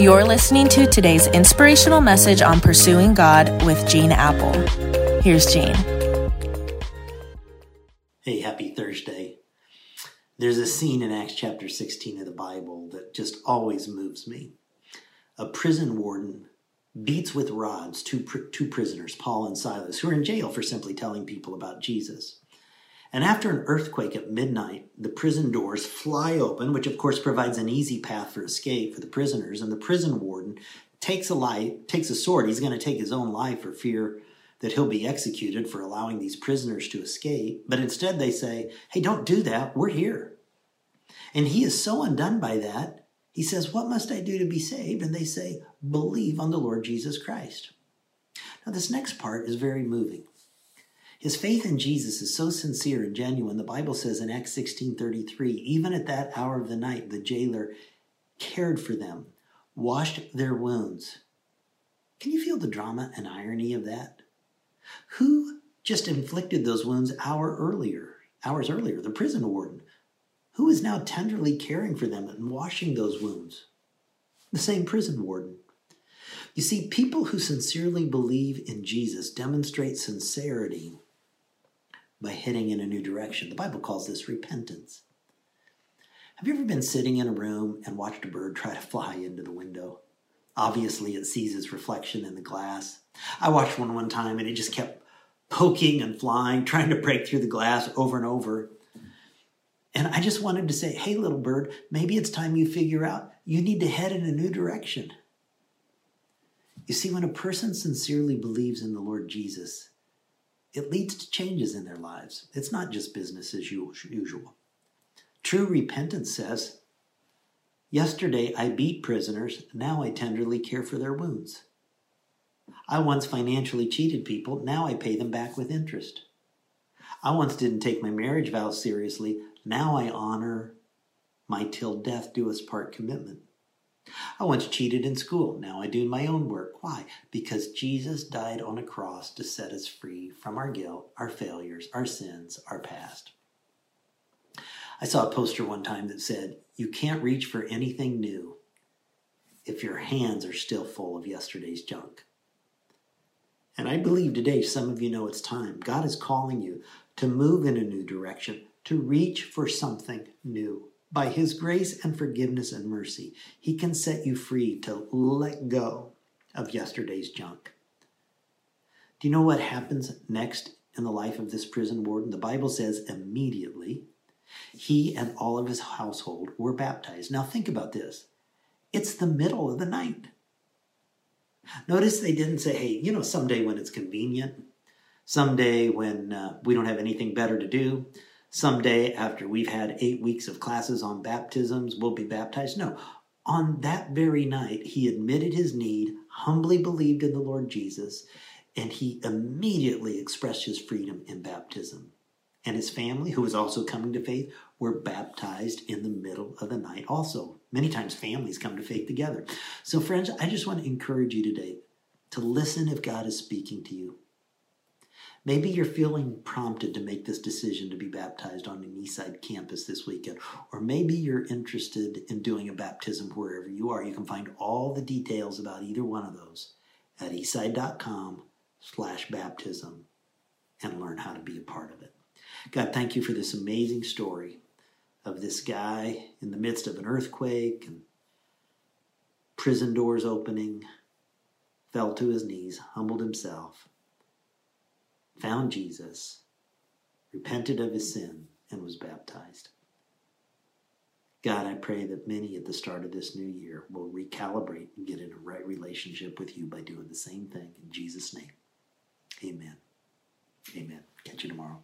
You're listening to today's inspirational message on pursuing God with Gene Appel. Here's Gene. Hey, happy Thursday. There's a scene in Acts chapter 16 of the Bible that just always moves me. A prison warden beats with rods two, two prisoners, Paul and Silas, who are in jail for simply telling people about Jesus. And after an earthquake at midnight, the prison doors fly open, which of course provides an easy path for escape for the prisoners. And the prison warden takes a light, takes a sword. He's going to take his own life for fear that he'll be executed for allowing these prisoners to escape. But instead, they say, "Hey, don't do that. We're here." And he is so undone by that. He says, "What must I do to be saved?" And they say, "Believe on the Lord Jesus Christ." Now, this next part is very moving. His faith in Jesus is so sincere and genuine. The Bible says in Acts 16:33, even at that hour of the night, the jailer cared for them, washed their wounds. Can you feel the drama and irony of that? Who just inflicted those wounds hour earlier, hours earlier? The prison warden. Who is now tenderly caring for them and washing those wounds? The same prison warden. You see, people who sincerely believe in Jesus demonstrate sincerity by heading in a new direction. The Bible calls this repentance. Have you ever been sitting in a room and watched a bird try to fly into the window? Obviously, it sees its reflection in the glass. I watched one one time and it just kept poking and flying, trying to break through the glass over and over. And I just wanted to say, hey, little bird, maybe it's time you figure out you need to head in a new direction. You see, when a person sincerely believes in the Lord Jesus, it leads to changes in their lives. It's not just business as usual. True repentance says, Yesterday I beat prisoners, now I tenderly care for their wounds. I once financially cheated people, now I pay them back with interest. I once didn't take my marriage vows seriously, now I honor my till death do us part commitment. I once cheated in school. Now I do my own work. Why? Because Jesus died on a cross to set us free from our guilt, our failures, our sins, our past. I saw a poster one time that said, You can't reach for anything new if your hands are still full of yesterday's junk. And I believe today some of you know it's time. God is calling you to move in a new direction, to reach for something new. By His grace and forgiveness and mercy, He can set you free to let go of yesterday's junk. Do you know what happens next in the life of this prison warden? The Bible says immediately he and all of his household were baptized. Now think about this it's the middle of the night. Notice they didn't say, hey, you know, someday when it's convenient, someday when uh, we don't have anything better to do, someday after we've had eight weeks of classes on baptisms, we'll be baptized. No, on that very night, he admitted his need, humbly believed in the Lord Jesus, and he immediately expressed his freedom in baptism. And his family, who was also coming to faith, were baptized in the middle of the night also. Many times families come to faith together. So, friends, I just want to encourage you today to listen if God is speaking to you. Maybe you're feeling prompted to make this decision to be baptized on an Eastside campus this weekend, or maybe you're interested in doing a baptism wherever you are. You can find all the details about either one of those at eastside.com slash baptism and learn how to be a part of it. God, thank you for this amazing story of this guy in the midst of an earthquake and prison doors opening, fell to his knees, humbled himself, found Jesus, repented of his sin, and was baptized. God, I pray that many at the start of this new year will recalibrate and get in a right relationship with you by doing the same thing. In Jesus' name, amen. Amen. Catch you tomorrow.